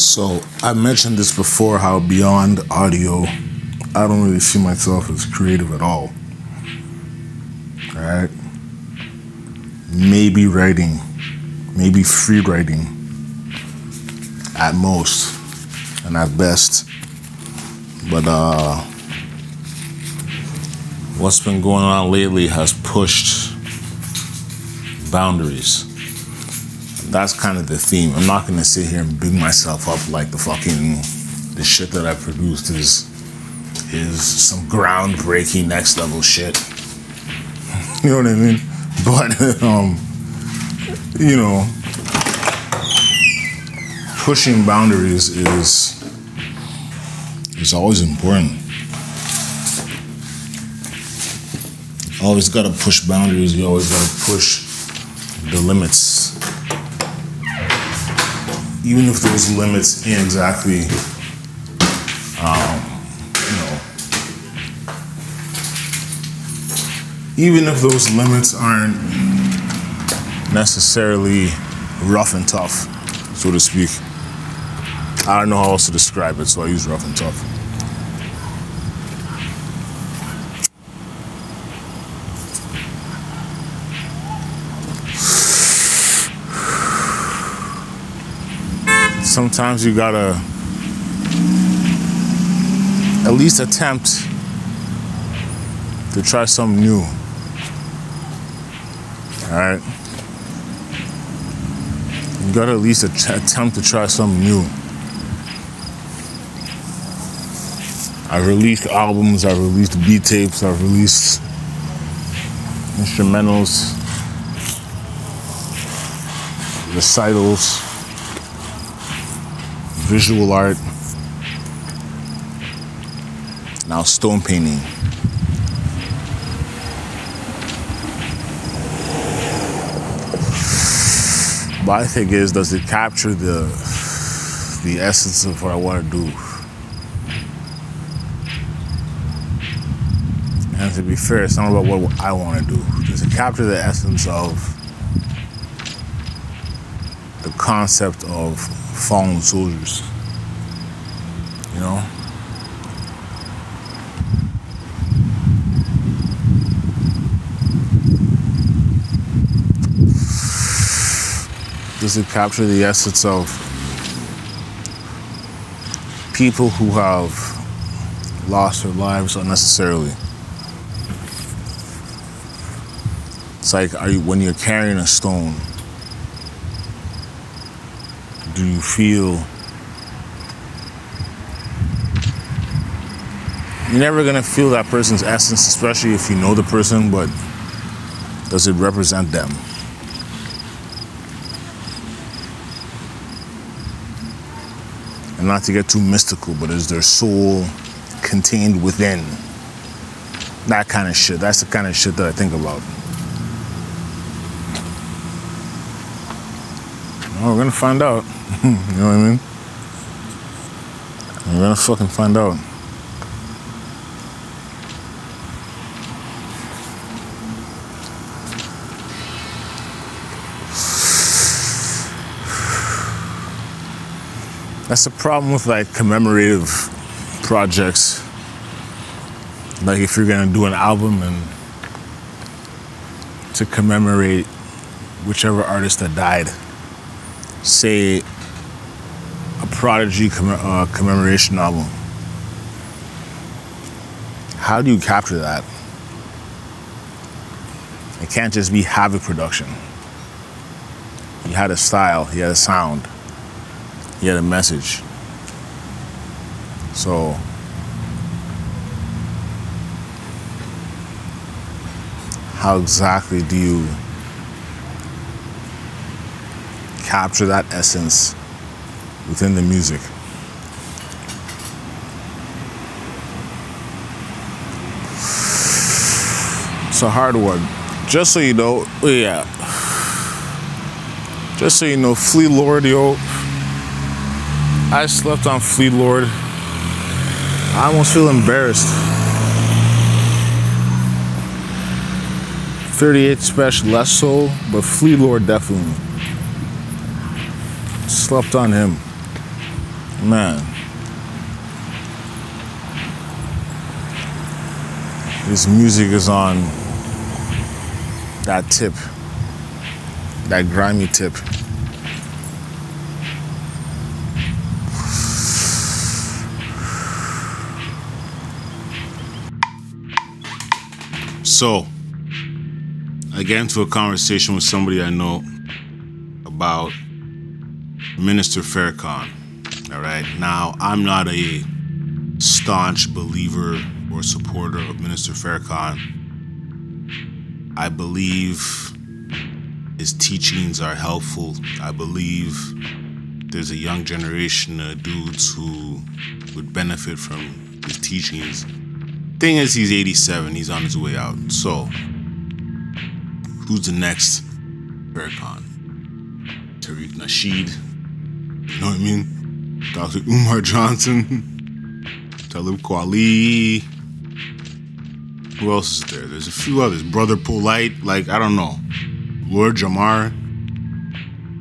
So I mentioned this before how beyond audio, I don't really see myself as creative at all. Alright? Maybe writing, maybe free writing at most and at best. But uh what's been going on lately has pushed boundaries that's kind of the theme. I'm not gonna sit here and big myself up like the fucking the shit that I produced is is some groundbreaking next level shit. you know what I mean? But um, you know, pushing boundaries is is always important. Always gotta push boundaries. You always gotta push the limits even if those limits ain't exactly, um, you know, even if those limits aren't necessarily rough and tough, so to speak. I don't know how else to describe it, so I use rough and tough. Sometimes you gotta at least attempt to try something new. All right? You gotta at least attempt to try something new. I've released albums, I've released beat tapes, I've released instrumentals, recitals visual art, now stone painting. My thing is, does it capture the the essence of what I want to do? And to be fair, it's not about what I want to do. Does it capture the essence of the concept of fallen soldiers. Know? Does it capture the essence of people who have lost their lives unnecessarily? It's like are you, when you're carrying a stone do you feel you're never gonna feel that person's essence, especially if you know the person, but does it represent them? And not to get too mystical, but is their soul contained within? That kind of shit. That's the kind of shit that I think about. Well, we're gonna find out. you know what I mean? We're gonna fucking find out. That's the problem with like commemorative projects. Like if you're gonna do an album and to commemorate whichever artist that died, say a Prodigy comm- uh, commemoration album. How do you capture that? It can't just be Havoc production. He had a style, he had a sound, he had a message. So, how exactly do you capture that essence within the music. It's a hard one. Just so you know, yeah. Just so you know, Flee Lord, yo. I slept on Flee Lord. I almost feel embarrassed. 38 special less so, but Flee Lord definitely. Slept on him. Man. This music is on that tip, that grimy tip. So, I get into a conversation with somebody I know about Minister Farrakhan. All right. Now, I'm not a staunch believer or supporter of Minister Farrakhan. I believe his teachings are helpful. I believe there's a young generation of dudes who would benefit from his teachings. Thing is, he's 87, he's on his way out. So, who's the next Farrakhan? Tariq Nasheed? You know what I mean? Dr. Umar Johnson, Talib Kweli. Who else is there? There's a few others. Brother Polite, like, I don't know. Lord Jamar.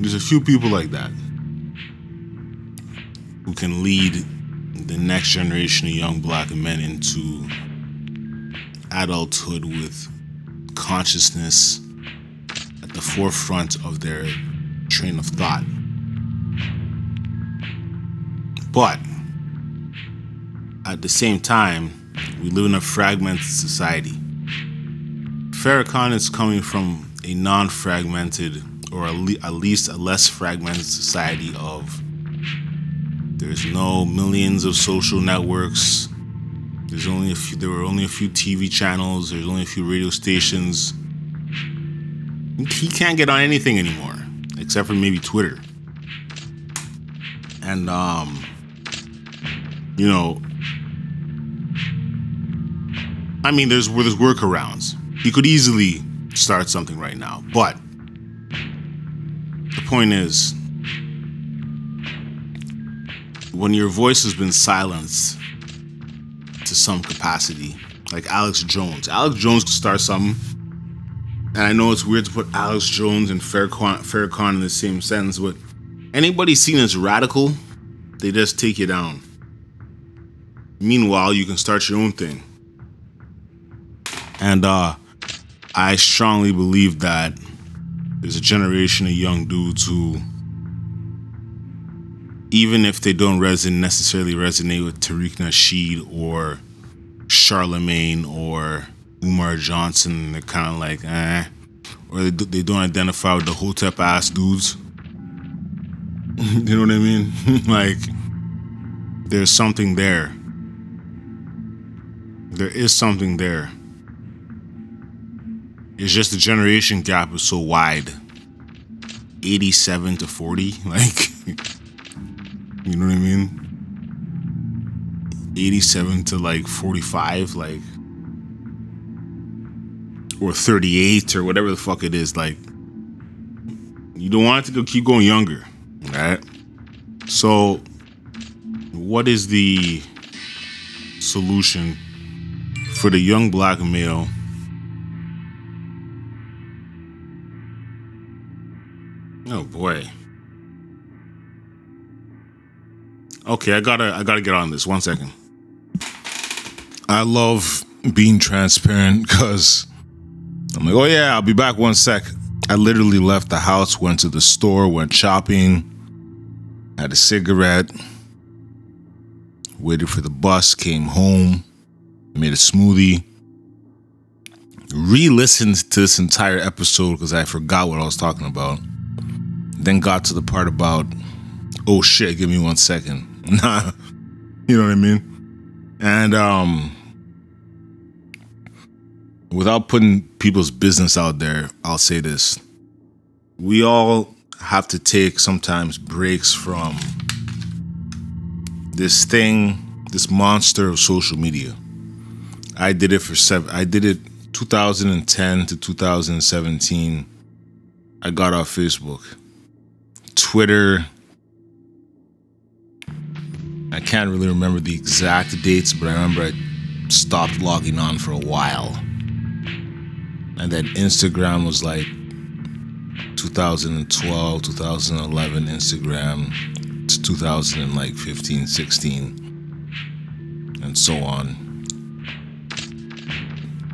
There's a few people like that who can lead the next generation of young black men into adulthood with consciousness at the forefront of their train of thought. But at the same time, we live in a fragmented society. Farrakhan is coming from a non fragmented, or at least a less fragmented society of there's no millions of social networks. There's only a few, there were only a few TV channels. There's only a few radio stations. He can't get on anything anymore, except for maybe Twitter. And um, you know, I mean, there's there's workarounds. He could easily start something right now, but the point is, when your voice has been silenced to some capacity, like Alex Jones, Alex Jones could start something. And I know it's weird to put Alex Jones and Farrakhan, Farrakhan in the same sentence, but anybody seen as radical, they just take you down. Meanwhile, you can start your own thing. And uh, I strongly believe that there's a generation of young dudes who, even if they don't resonate necessarily resonate with Tariq Nasheed or Charlemagne or Umar Johnson, they're kind of like, eh, or they, they don't identify with the Hotep ass dudes. you know what I mean? like, there's something there there is something there. It's just the generation gap is so wide. 87 to 40, like you know what I mean? 87 to like 45, like or 38 or whatever the fuck it is, like you don't want it to go keep going younger. Right? So what is the solution for the young black male oh boy okay i gotta i gotta get on this one second i love being transparent because i'm like oh yeah i'll be back one sec i literally left the house went to the store went shopping had a cigarette waited for the bus came home made a smoothie, re listened to this entire episode because I forgot what I was talking about. Then got to the part about, oh shit, give me one second. Nah, you know what I mean? And, um, without putting people's business out there, I'll say this. We all have to take sometimes breaks from this thing, this monster of social media. I did it for seven. I did it 2010 to 2017. I got off Facebook, Twitter. I can't really remember the exact dates, but I remember I stopped logging on for a while. And then Instagram was like 2012, 2011 Instagram to 2015, 16, and so on.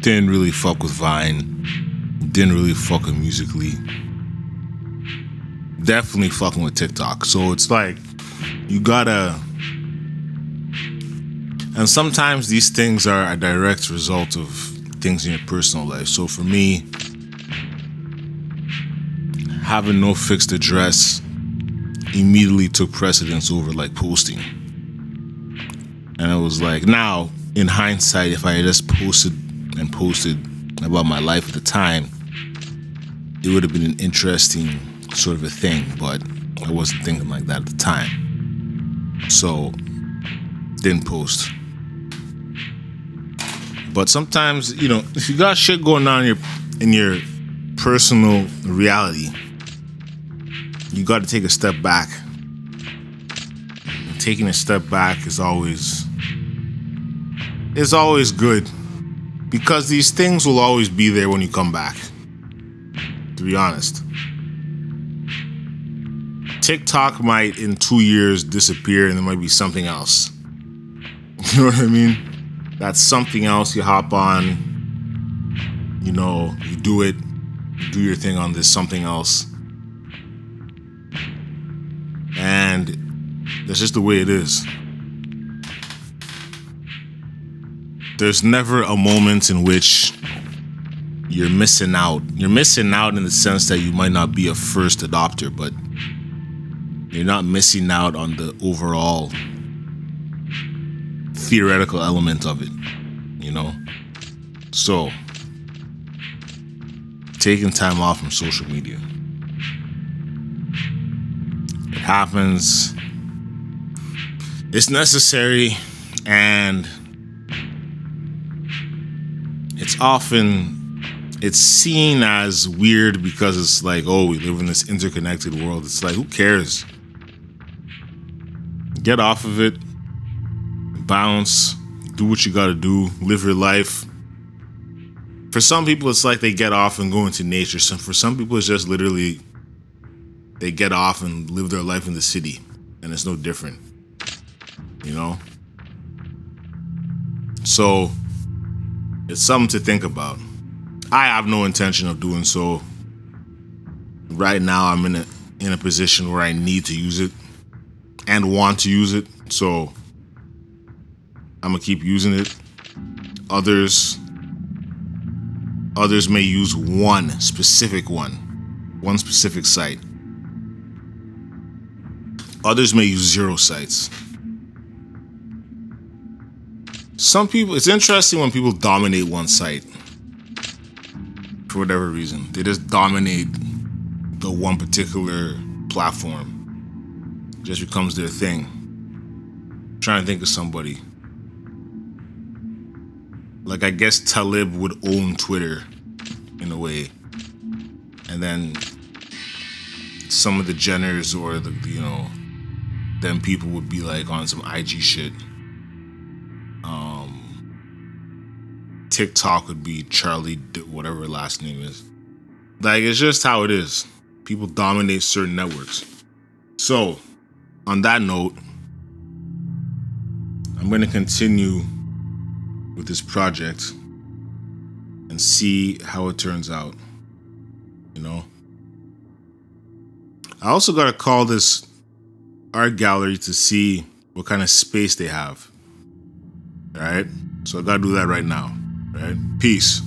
Didn't really fuck with Vine. Didn't really fuck with Musical.ly. Definitely fucking with TikTok. So it's like you gotta. And sometimes these things are a direct result of things in your personal life. So for me, having no fixed address immediately took precedence over like posting. And it was like, now in hindsight, if I had just posted and posted about my life at the time, it would have been an interesting sort of a thing, but I wasn't thinking like that at the time. So, didn't post. But sometimes, you know, if you got shit going on in your in your personal reality, you got to take a step back. Taking a step back is always is always good because these things will always be there when you come back. To be honest. TikTok might in 2 years disappear and there might be something else. You know what I mean? That's something else you hop on. You know, you do it, do your thing on this something else And that's just the way it is. There's never a moment in which you're missing out. You're missing out in the sense that you might not be a first adopter, but you're not missing out on the overall theoretical element of it, you know? So, taking time off from social media It happens. It's necessary and it's often it's seen as weird because it's like, oh, we live in this interconnected world. It's like, who cares? Get off of it. Bounce. Do what you got to do. Live your life. For some people, it's like they get off and go into nature. So for some people, it's just literally they get off and live their life in the city, and it's no different. You know? So, it's something to think about. I have no intention of doing so. Right now, I'm in a in a position where I need to use it and want to use it. So, I'm gonna keep using it. Others, others may use one specific one, one specific site. Others may use zero sites. Some people, it's interesting when people dominate one site for whatever reason. They just dominate the one particular platform. It just becomes their thing. I'm trying to think of somebody. Like I guess Talib would own Twitter in a way. And then some of the Jenners or the you know then people would be like on some IG shit. Um, TikTok would be Charlie, whatever last name is. Like it's just how it is. People dominate certain networks. So, on that note, I'm to continue with this project and see how it turns out. You know, I also got to call this art gallery to see what kind of space they have. All right? So I gotta do that right now. All right? Peace.